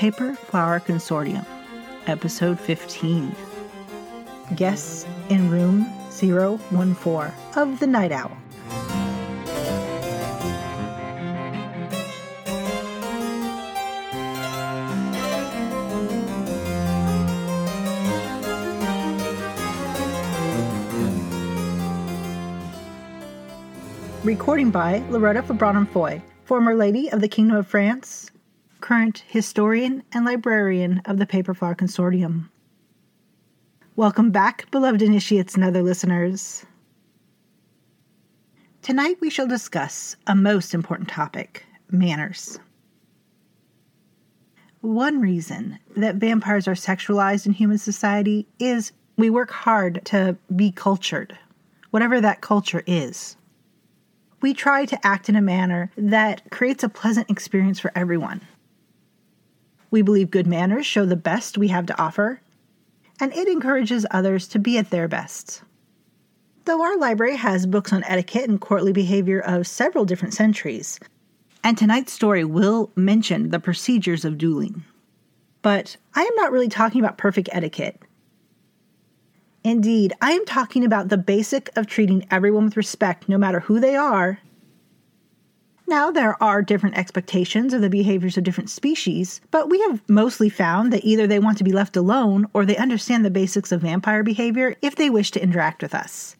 Paper Flower Consortium, Episode 15. Guests in Room 014 of the Night Owl. Recording by Loretta Fabranum Foy, former Lady of the Kingdom of France, current historian and librarian of the Paper Flower Consortium. Welcome back, beloved initiates and other listeners. Tonight we shall discuss a most important topic manners. One reason that vampires are sexualized in human society is we work hard to be cultured, whatever that culture is. We try to act in a manner that creates a pleasant experience for everyone. We believe good manners show the best we have to offer, and it encourages others to be at their best. Though our library has books on etiquette and courtly behavior of several different centuries, and tonight's story will mention the procedures of dueling. But I am not really talking about perfect etiquette. Indeed, I am talking about the basic of treating everyone with respect, no matter who they are, now, there are different expectations of the behaviors of different species, but we have mostly found that either they want to be left alone or they understand the basics of vampire behavior if they wish to interact with us.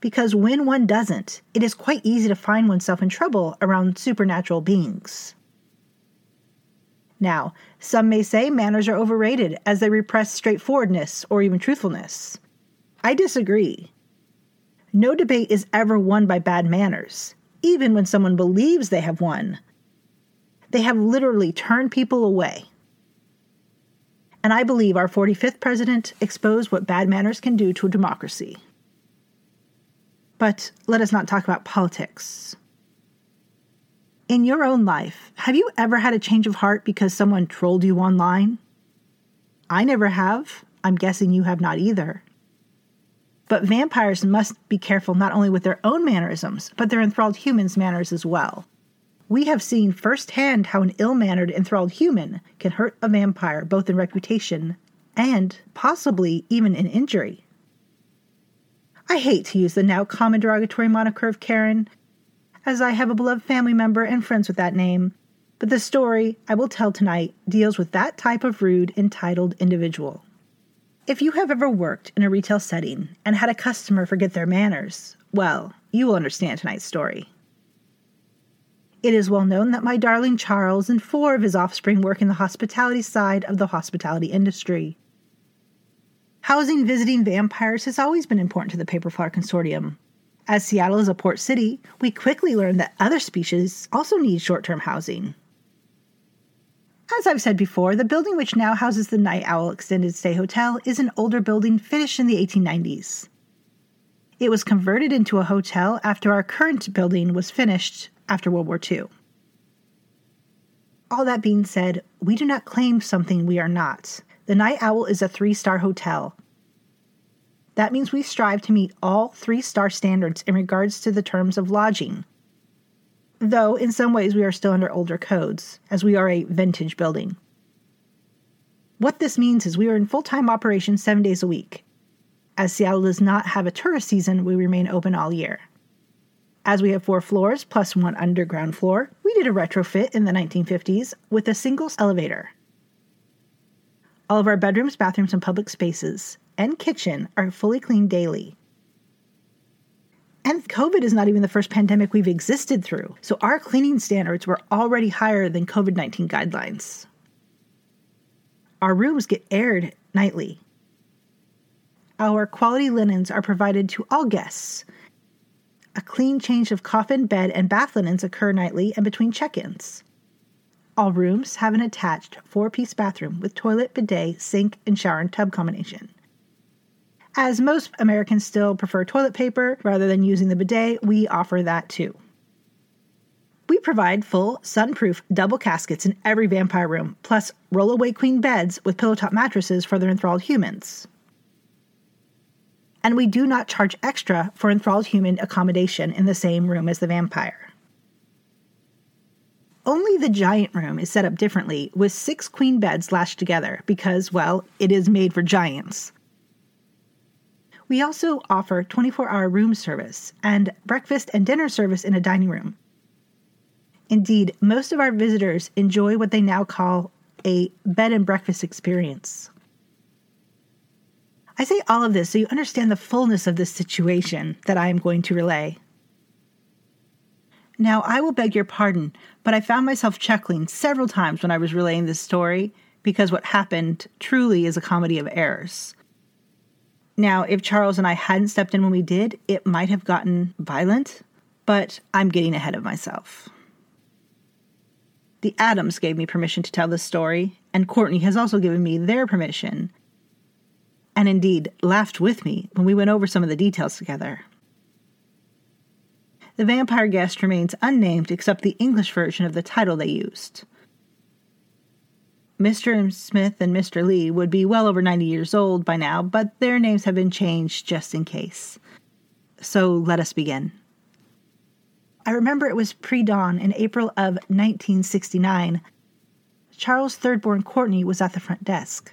Because when one doesn't, it is quite easy to find oneself in trouble around supernatural beings. Now, some may say manners are overrated as they repress straightforwardness or even truthfulness. I disagree. No debate is ever won by bad manners even when someone believes they have won. They have literally turned people away. And I believe our 45th president exposed what bad manners can do to a democracy. But let us not talk about politics. In your own life, have you ever had a change of heart because someone trolled you online? I never have. I'm guessing you have not either. But vampires must be careful not only with their own mannerisms, but their enthralled humans' manners as well. We have seen firsthand how an ill mannered, enthralled human can hurt a vampire both in reputation and possibly even in injury. I hate to use the now common derogatory moniker of Karen, as I have a beloved family member and friends with that name, but the story I will tell tonight deals with that type of rude, entitled individual. If you have ever worked in a retail setting and had a customer forget their manners, well, you will understand tonight's story. It is well known that my darling Charles and four of his offspring work in the hospitality side of the hospitality industry. Housing visiting vampires has always been important to the Paper Flower Consortium. As Seattle is a port city, we quickly learned that other species also need short term housing. As I've said before, the building which now houses the Night Owl Extended Stay Hotel is an older building finished in the 1890s. It was converted into a hotel after our current building was finished after World War II. All that being said, we do not claim something we are not. The Night Owl is a three star hotel. That means we strive to meet all three star standards in regards to the terms of lodging, though in some ways we are still under older codes, as we are a vintage building. What this means is we are in full time operation seven days a week. As Seattle does not have a tourist season, we remain open all year. As we have four floors plus one underground floor, we did a retrofit in the 1950s with a single elevator. All of our bedrooms, bathrooms, and public spaces and kitchen are fully cleaned daily. And COVID is not even the first pandemic we've existed through, so our cleaning standards were already higher than COVID 19 guidelines. Our rooms get aired nightly. Our quality linens are provided to all guests. A clean change of coffin, bed, and bath linens occur nightly and between check ins. All rooms have an attached four piece bathroom with toilet, bidet, sink, and shower and tub combination. As most Americans still prefer toilet paper rather than using the bidet, we offer that too. We provide full sunproof double caskets in every vampire room, plus rollaway queen beds with pillow top mattresses for their enthralled humans. And we do not charge extra for enthralled human accommodation in the same room as the vampire. Only the giant room is set up differently, with six queen beds lashed together, because, well, it is made for giants. We also offer 24 hour room service and breakfast and dinner service in a dining room. Indeed, most of our visitors enjoy what they now call a bed and breakfast experience. I say all of this so you understand the fullness of this situation that I am going to relay. Now, I will beg your pardon, but I found myself chuckling several times when I was relaying this story because what happened truly is a comedy of errors. Now, if Charles and I hadn't stepped in when we did, it might have gotten violent, but I'm getting ahead of myself. The Adams gave me permission to tell this story, and Courtney has also given me their permission, and indeed laughed with me when we went over some of the details together. The vampire guest remains unnamed except the English version of the title they used. Mr. Smith and Mr. Lee would be well over 90 years old by now, but their names have been changed just in case. So let us begin. I remember it was pre dawn in April of 1969. Charles' third born Courtney was at the front desk.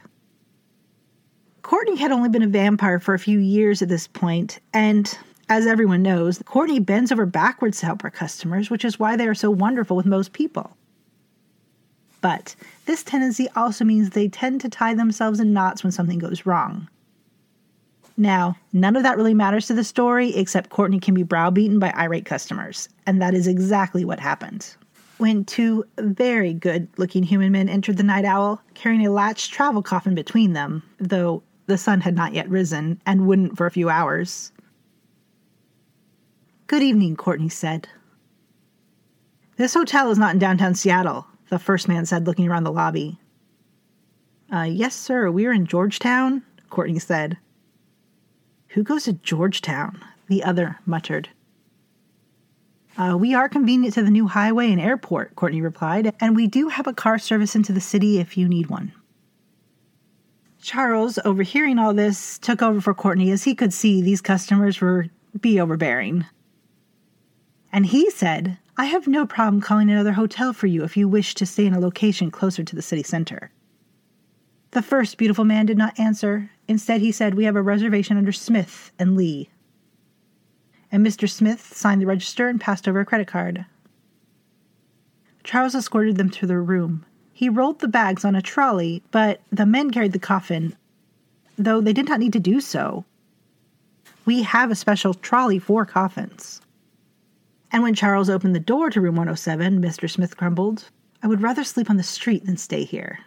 Courtney had only been a vampire for a few years at this point, and as everyone knows, Courtney bends over backwards to help her customers, which is why they are so wonderful with most people. But this tendency also means they tend to tie themselves in knots when something goes wrong. Now, none of that really matters to the story, except Courtney can be browbeaten by irate customers, and that is exactly what happened. When two very good looking human men entered the Night Owl, carrying a latched travel coffin between them, though the sun had not yet risen and wouldn't for a few hours. Good evening, Courtney said. This hotel is not in downtown Seattle, the first man said, looking around the lobby. Uh, yes, sir, we're in Georgetown, Courtney said. Who goes to Georgetown? The other muttered. Uh, we are convenient to the new highway and airport, Courtney replied, and we do have a car service into the city if you need one. Charles, overhearing all this, took over for Courtney as he could see these customers were be overbearing. And he said, I have no problem calling another hotel for you if you wish to stay in a location closer to the city center. The first beautiful man did not answer. Instead, he said, We have a reservation under Smith and Lee. And Mr. Smith signed the register and passed over a credit card. Charles escorted them to their room. He rolled the bags on a trolley, but the men carried the coffin, though they did not need to do so. We have a special trolley for coffins. And when Charles opened the door to room 107, Mr. Smith grumbled, I would rather sleep on the street than stay here.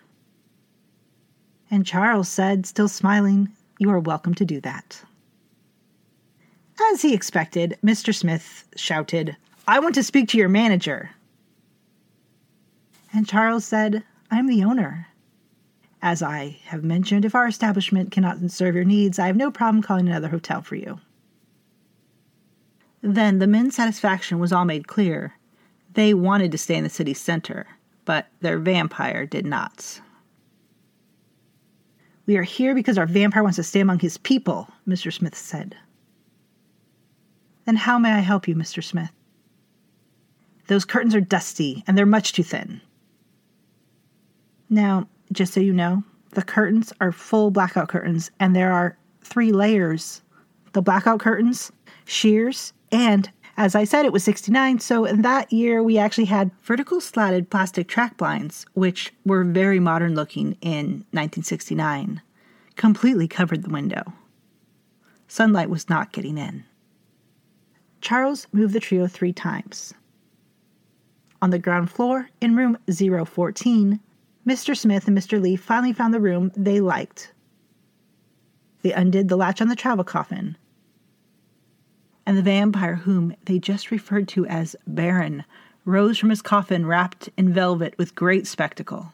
And Charles said, still smiling, You are welcome to do that. As he expected, Mr. Smith shouted, I want to speak to your manager. And Charles said, I am the owner. As I have mentioned, if our establishment cannot serve your needs, I have no problem calling another hotel for you. Then the men's satisfaction was all made clear. They wanted to stay in the city center, but their vampire did not. We are here because our vampire wants to stay among his people, Mr. Smith said. Then how may I help you, Mr. Smith? Those curtains are dusty, and they're much too thin. Now, just so you know, the curtains are full blackout curtains, and there are three layers the blackout curtains, sheers, and as I said, it was 69, so in that year we actually had vertical slatted plastic track blinds, which were very modern looking in 1969, completely covered the window. Sunlight was not getting in. Charles moved the trio three times. On the ground floor, in room 014, Mr. Smith and Mr. Lee finally found the room they liked. They undid the latch on the travel coffin, and the vampire whom they just referred to as Baron rose from his coffin wrapped in velvet with great spectacle.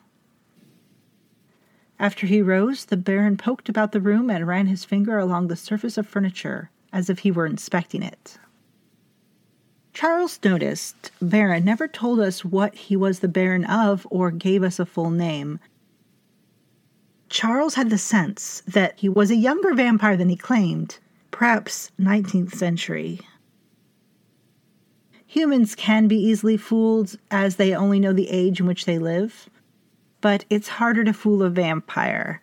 After he rose, the Baron poked about the room and ran his finger along the surface of furniture as if he were inspecting it. Charles noticed Baron never told us what he was the Baron of or gave us a full name. Charles had the sense that he was a younger vampire than he claimed, perhaps 19th century. Humans can be easily fooled as they only know the age in which they live, but it's harder to fool a vampire.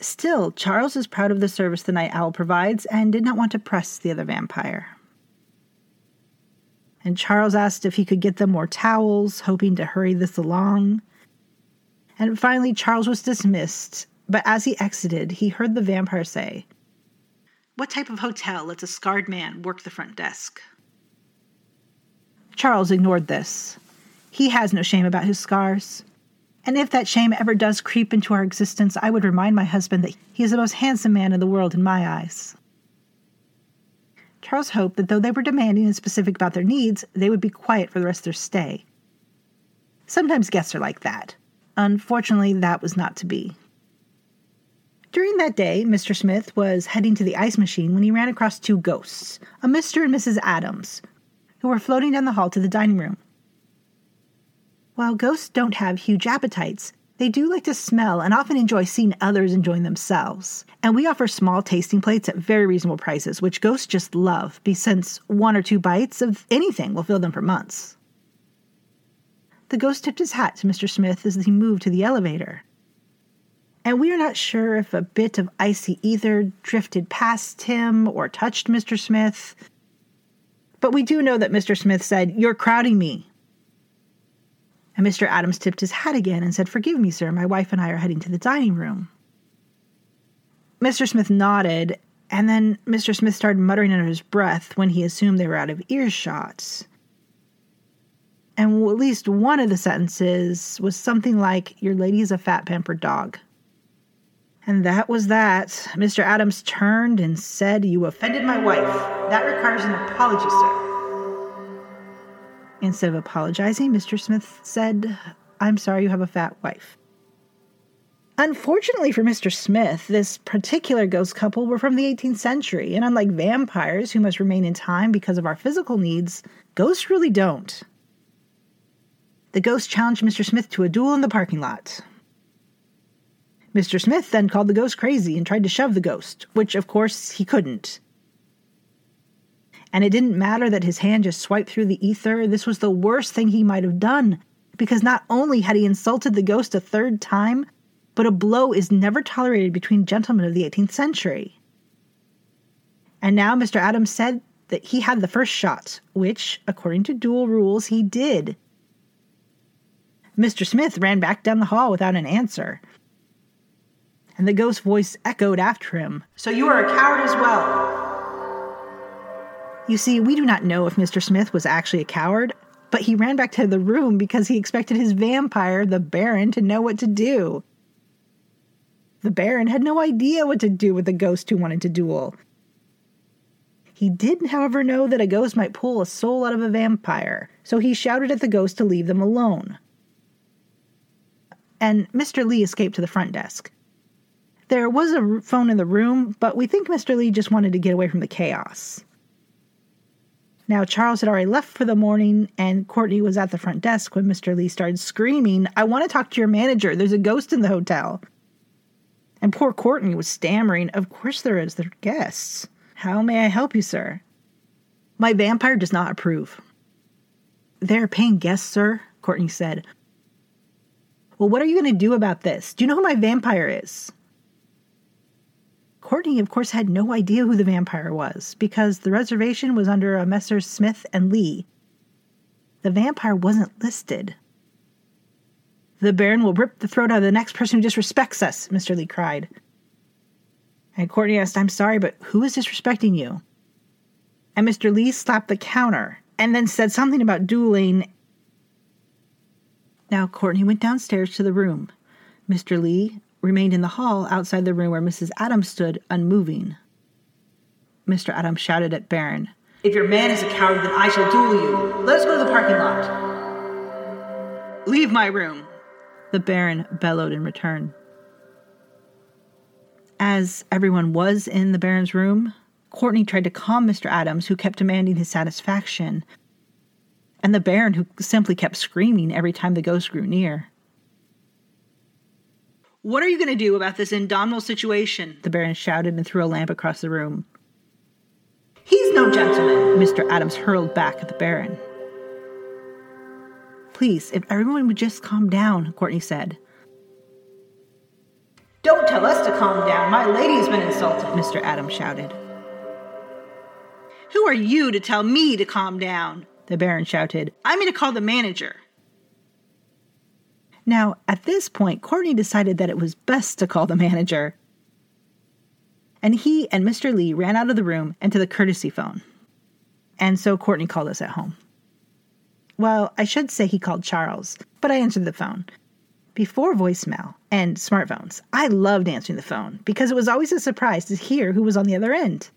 Still, Charles is proud of the service the night owl provides and did not want to press the other vampire. And Charles asked if he could get them more towels, hoping to hurry this along. And finally, Charles was dismissed, but as he exited, he heard the vampire say, What type of hotel lets a scarred man work the front desk? Charles ignored this. He has no shame about his scars. And if that shame ever does creep into our existence, I would remind my husband that he is the most handsome man in the world in my eyes. Charles hoped that though they were demanding and specific about their needs, they would be quiet for the rest of their stay. Sometimes guests are like that. Unfortunately, that was not to be. During that day, Mr. Smith was heading to the ice machine when he ran across two ghosts, a Mr. and Mrs. Adams, who were floating down the hall to the dining room. While ghosts don't have huge appetites, they do like to smell and often enjoy seeing others enjoying themselves. And we offer small tasting plates at very reasonable prices, which ghosts just love, since one or two bites of anything will fill them for months. The ghost tipped his hat to Mr. Smith as he moved to the elevator. And we are not sure if a bit of icy ether drifted past him or touched Mr. Smith, but we do know that Mr. Smith said, You're crowding me. And Mr. Adams tipped his hat again and said, Forgive me, sir, my wife and I are heading to the dining room. Mr. Smith nodded, and then Mr. Smith started muttering under his breath when he assumed they were out of earshot. And at least one of the sentences was something like, Your lady is a fat, pampered dog. And that was that. Mr. Adams turned and said, You offended my wife. That requires an apology, sir. Instead of apologizing, Mr. Smith said, I'm sorry you have a fat wife. Unfortunately for Mr. Smith, this particular ghost couple were from the 18th century, and unlike vampires who must remain in time because of our physical needs, ghosts really don't. The ghost challenged Mr. Smith to a duel in the parking lot. Mr. Smith then called the ghost crazy and tried to shove the ghost, which of course he couldn't. And it didn't matter that his hand just swiped through the ether, this was the worst thing he might have done, because not only had he insulted the ghost a third time, but a blow is never tolerated between gentlemen of the 18th century. And now Mr. Adams said that he had the first shot, which, according to duel rules, he did. Mr. Smith ran back down the hall without an answer, and the ghost voice echoed after him, So you are a coward as well. You see, we do not know if Mr. Smith was actually a coward, but he ran back to the room because he expected his vampire, the Baron, to know what to do. The Baron had no idea what to do with the ghost who wanted to duel. He did, however, know that a ghost might pull a soul out of a vampire, so he shouted at the ghost to leave them alone. And Mr. Lee escaped to the front desk. There was a phone in the room, but we think Mr. Lee just wanted to get away from the chaos. Now, Charles had already left for the morning, and Courtney was at the front desk when Mr. Lee started screaming, I want to talk to your manager. There's a ghost in the hotel. And poor Courtney was stammering, Of course there is. They're guests. How may I help you, sir? My vampire does not approve. They're paying guests, sir, Courtney said. Well, what are you going to do about this? Do you know who my vampire is? Courtney, of course, had no idea who the vampire was because the reservation was under a Messrs. Smith and Lee. The vampire wasn't listed. The Baron will rip the throat out of the next person who disrespects us, Mr. Lee cried. And Courtney asked, I'm sorry, but who is disrespecting you? And Mr. Lee slapped the counter and then said something about dueling. Now Courtney went downstairs to the room. Mr. Lee remained in the hall outside the room where Mrs. Adams stood, unmoving. Mr. Adams shouted at Baron, If your man is a coward, then I shall duel you. Let us go to the parking lot. Leave my room, the Baron bellowed in return. As everyone was in the Baron's room, Courtney tried to calm Mr. Adams, who kept demanding his satisfaction, and the Baron, who simply kept screaming every time the ghost grew near. What are you going to do about this indomitable situation? The Baron shouted and threw a lamp across the room. He's no gentleman, Mr. Adams hurled back at the Baron. Please, if everyone would just calm down, Courtney said. Don't tell us to calm down. My lady has been insulted, Mr. Adams shouted. Who are you to tell me to calm down? The Baron shouted. I'm going to call the manager. Now, at this point, Courtney decided that it was best to call the manager. And he and Mr. Lee ran out of the room and to the courtesy phone. And so Courtney called us at home. Well, I should say he called Charles, but I answered the phone. Before voicemail and smartphones, I loved answering the phone because it was always a surprise to hear who was on the other end.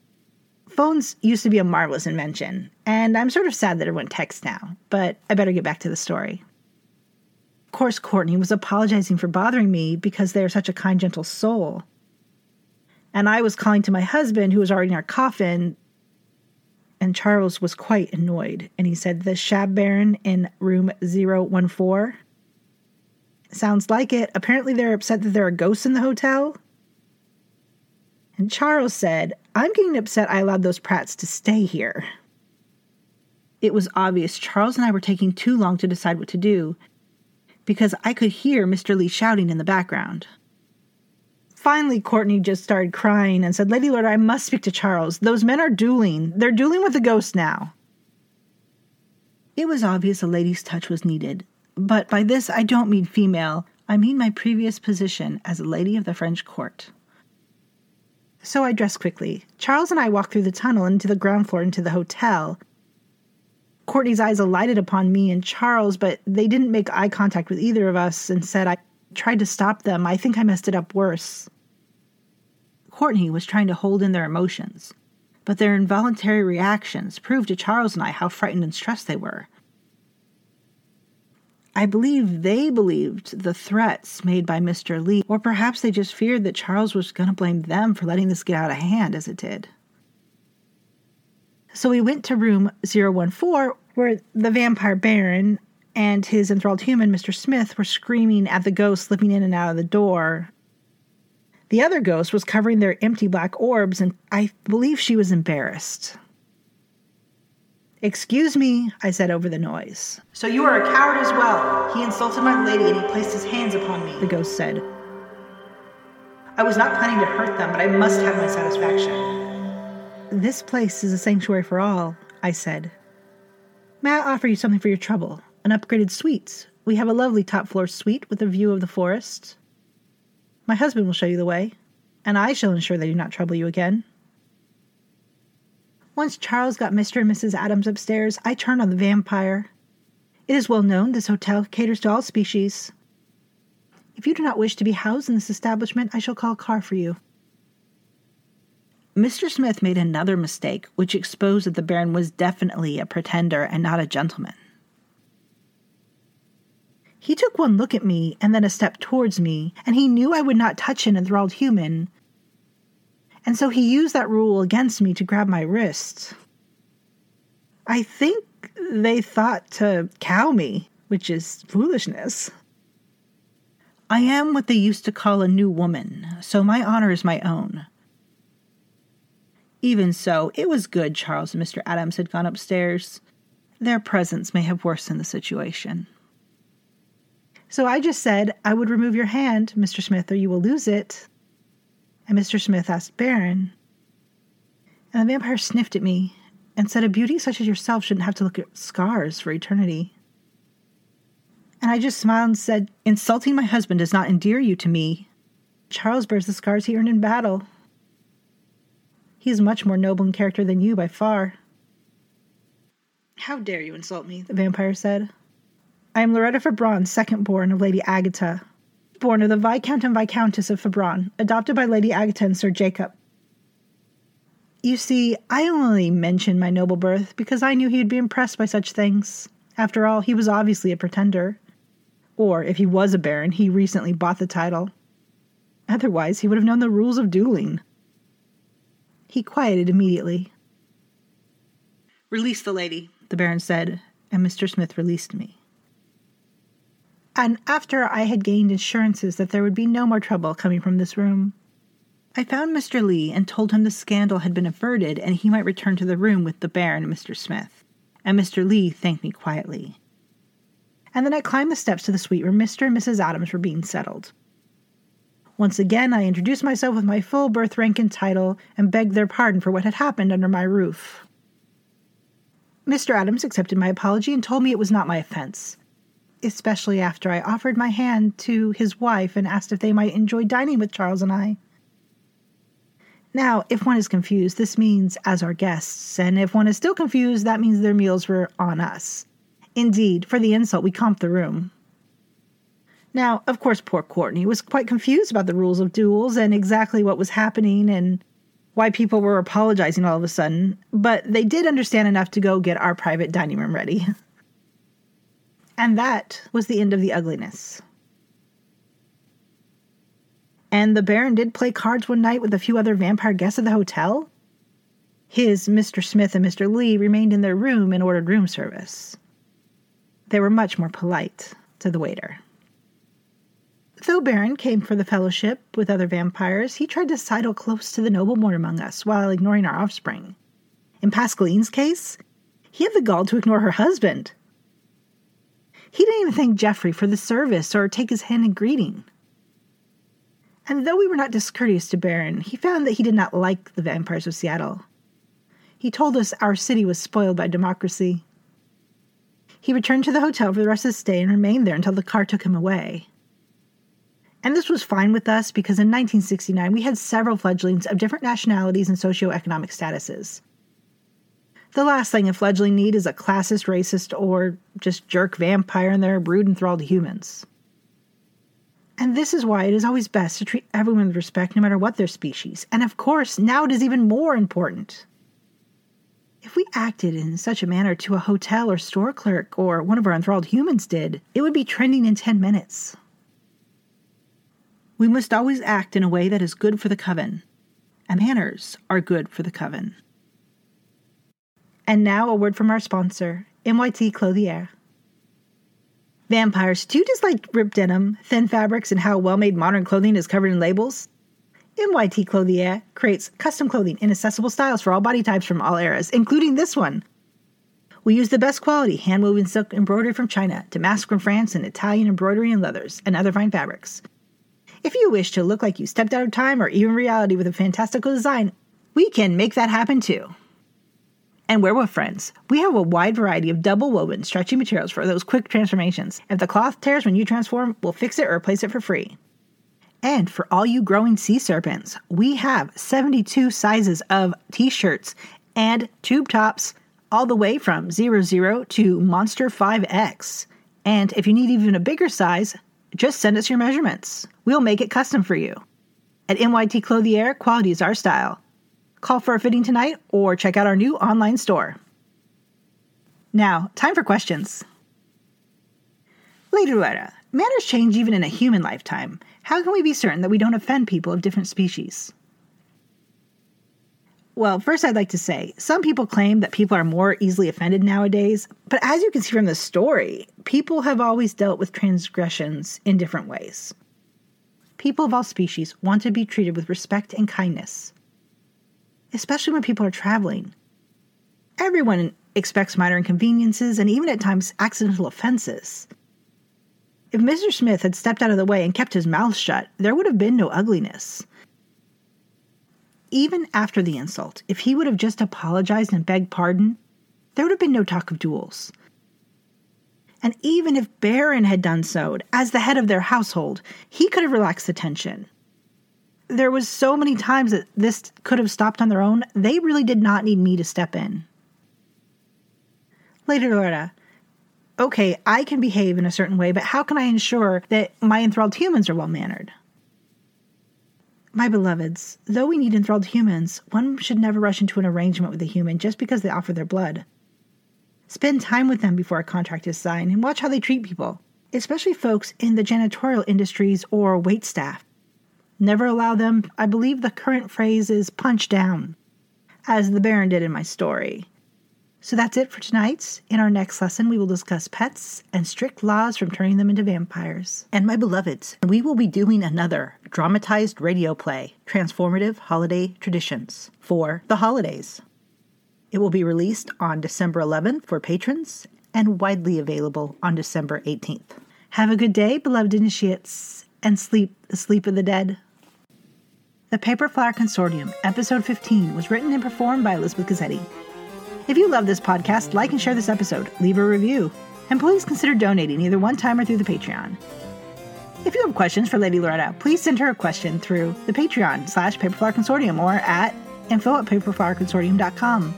Phones used to be a marvelous invention, and I'm sort of sad that everyone texts now, but I better get back to the story. Course, Courtney was apologizing for bothering me because they are such a kind, gentle soul. And I was calling to my husband, who was already in our coffin, and Charles was quite annoyed. And he said, The Shab Baron in room 014? Sounds like it. Apparently, they're upset that there are ghosts in the hotel. And Charles said, I'm getting upset I allowed those prats to stay here. It was obvious Charles and I were taking too long to decide what to do because I could hear Mr. Lee shouting in the background. Finally, Courtney just started crying and said, Lady Lord, I must speak to Charles. Those men are dueling. They're dueling with the ghost now. It was obvious a lady's touch was needed, but by this I don't mean female, I mean my previous position as a lady of the French court. So I dressed quickly. Charles and I walked through the tunnel into the ground floor into the hotel. Courtney's eyes alighted upon me and Charles, but they didn't make eye contact with either of us and said, I tried to stop them. I think I messed it up worse. Courtney was trying to hold in their emotions, but their involuntary reactions proved to Charles and I how frightened and stressed they were. I believe they believed the threats made by Mr. Lee, or perhaps they just feared that Charles was going to blame them for letting this get out of hand as it did. So we went to room 014, where the vampire Baron and his enthralled human, Mr. Smith, were screaming at the ghost slipping in and out of the door. The other ghost was covering their empty black orbs, and I believe she was embarrassed. Excuse me, I said over the noise. So you are a coward as well. He insulted my lady and he placed his hands upon me, the ghost said. I was not planning to hurt them, but I must have my satisfaction. This place is a sanctuary for all, I said. May I offer you something for your trouble? An upgraded suite. We have a lovely top floor suite with a view of the forest. My husband will show you the way, and I shall ensure they do not trouble you again. Once Charles got Mr. and Mrs. Adams upstairs, I turned on the vampire. It is well known this hotel caters to all species. If you do not wish to be housed in this establishment, I shall call a car for you. Mr. Smith made another mistake, which exposed that the Baron was definitely a pretender and not a gentleman. He took one look at me and then a step towards me, and he knew I would not touch an enthralled human, and so he used that rule against me to grab my wrist. I think they thought to cow me, which is foolishness. I am what they used to call a new woman, so my honor is my own. Even so, it was good Charles and Mr. Adams had gone upstairs. Their presence may have worsened the situation. So I just said, I would remove your hand, Mr. Smith, or you will lose it. And Mr. Smith asked Baron. And the vampire sniffed at me and said, A beauty such as yourself shouldn't have to look at scars for eternity. And I just smiled and said, Insulting my husband does not endear you to me. Charles bears the scars he earned in battle. He is much more noble in character than you by far. How dare you insult me? the vampire said. I am Loretta Fabron, second born of Lady Agatha, born of the Viscount and Viscountess of Fabron, adopted by Lady Agatha and Sir Jacob. You see, I only mentioned my noble birth because I knew he would be impressed by such things. After all, he was obviously a pretender. Or, if he was a baron, he recently bought the title. Otherwise, he would have known the rules of dueling. He quieted immediately. Release the lady, the baron said, and Mr. Smith released me. And after I had gained assurances that there would be no more trouble coming from this room, I found Mr. Lee and told him the scandal had been averted and he might return to the room with the Baron and Mr. Smith. And Mr. Lee thanked me quietly. And then I climbed the steps to the suite where Mr. and Mrs. Adams were being settled. Once again, I introduced myself with my full birth rank and title and begged their pardon for what had happened under my roof. Mr. Adams accepted my apology and told me it was not my offense, especially after I offered my hand to his wife and asked if they might enjoy dining with Charles and I. Now, if one is confused, this means as our guests, and if one is still confused, that means their meals were on us. Indeed, for the insult, we comped the room. Now, of course, poor Courtney was quite confused about the rules of duels and exactly what was happening and why people were apologizing all of a sudden, but they did understand enough to go get our private dining room ready. and that was the end of the ugliness. And the Baron did play cards one night with a few other vampire guests at the hotel. His Mr. Smith and Mr. Lee remained in their room and ordered room service. They were much more polite to the waiter. Though Baron came for the fellowship with other vampires, he tried to sidle close to the nobleborn among us while ignoring our offspring. In Pascaline's case, he had the gall to ignore her husband. He didn't even thank Geoffrey for the service or take his hand in greeting. And though we were not discourteous to Baron, he found that he did not like the vampires of Seattle. He told us our city was spoiled by democracy. He returned to the hotel for the rest of his stay and remained there until the car took him away. And this was fine with us because in 1969 we had several fledglings of different nationalities and socioeconomic statuses. The last thing a fledgling need is a classist, racist, or just jerk vampire in their brood enthralled humans. And this is why it is always best to treat everyone with respect no matter what their species. And of course, now it is even more important. If we acted in such a manner to a hotel or store clerk or one of our enthralled humans did, it would be trending in 10 minutes. We must always act in a way that is good for the coven, and manners are good for the coven. And now a word from our sponsor, MYT Clothier. Vampires, do you dislike ripped denim, thin fabrics, and how well made modern clothing is covered in labels? MYT Clothier creates custom clothing in accessible styles for all body types from all eras, including this one. We use the best quality hand woven silk embroidery from China, damask from France, and Italian embroidery and leathers, and other fine fabrics. If you wish to look like you stepped out of time or even reality with a fantastical design, we can make that happen too and werewolf friends. We have a wide variety of double woven stretchy materials for those quick transformations. If the cloth tears when you transform, we'll fix it or replace it for free. And for all you growing sea serpents, we have 72 sizes of t shirts and tube tops, all the way from 00 to Monster 5X. And if you need even a bigger size, just send us your measurements. We'll make it custom for you. At MYT Clothier, quality is our style. Call for a fitting tonight or check out our new online store. Now, time for questions. Lady Loretta, manners change even in a human lifetime. How can we be certain that we don't offend people of different species? Well, first, I'd like to say some people claim that people are more easily offended nowadays, but as you can see from the story, people have always dealt with transgressions in different ways. People of all species want to be treated with respect and kindness especially when people are traveling. Everyone expects minor inconveniences and even at times accidental offenses. If Mr. Smith had stepped out of the way and kept his mouth shut, there would have been no ugliness. Even after the insult, if he would have just apologized and begged pardon, there would have been no talk of duels. And even if Baron had done so, as the head of their household, he could have relaxed the tension there was so many times that this could have stopped on their own. They really did not need me to step in. Later, Loretta, okay, I can behave in a certain way, but how can I ensure that my enthralled humans are well mannered? My beloveds, though we need enthralled humans, one should never rush into an arrangement with a human just because they offer their blood. Spend time with them before a contract is signed and watch how they treat people, especially folks in the janitorial industries or wait staff. Never allow them, I believe the current phrase is punch down, as the Baron did in my story. So that's it for tonight. In our next lesson, we will discuss pets and strict laws from turning them into vampires. And my beloveds, we will be doing another dramatized radio play, Transformative Holiday Traditions, for the holidays. It will be released on December 11th for patrons and widely available on December 18th. Have a good day, beloved initiates, and sleep the sleep of the dead. The Paper Flower Consortium, Episode 15, was written and performed by Elizabeth Gazzetti. If you love this podcast, like and share this episode, leave a review, and please consider donating either one time or through the Patreon. If you have questions for Lady Loretta, please send her a question through the Patreon slash Paperflower Consortium or at info at paperflowerconsortium.com.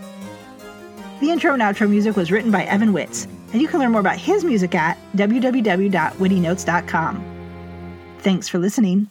The intro and outro music was written by Evan Witz, and you can learn more about his music at www.wittynotes.com. Thanks for listening.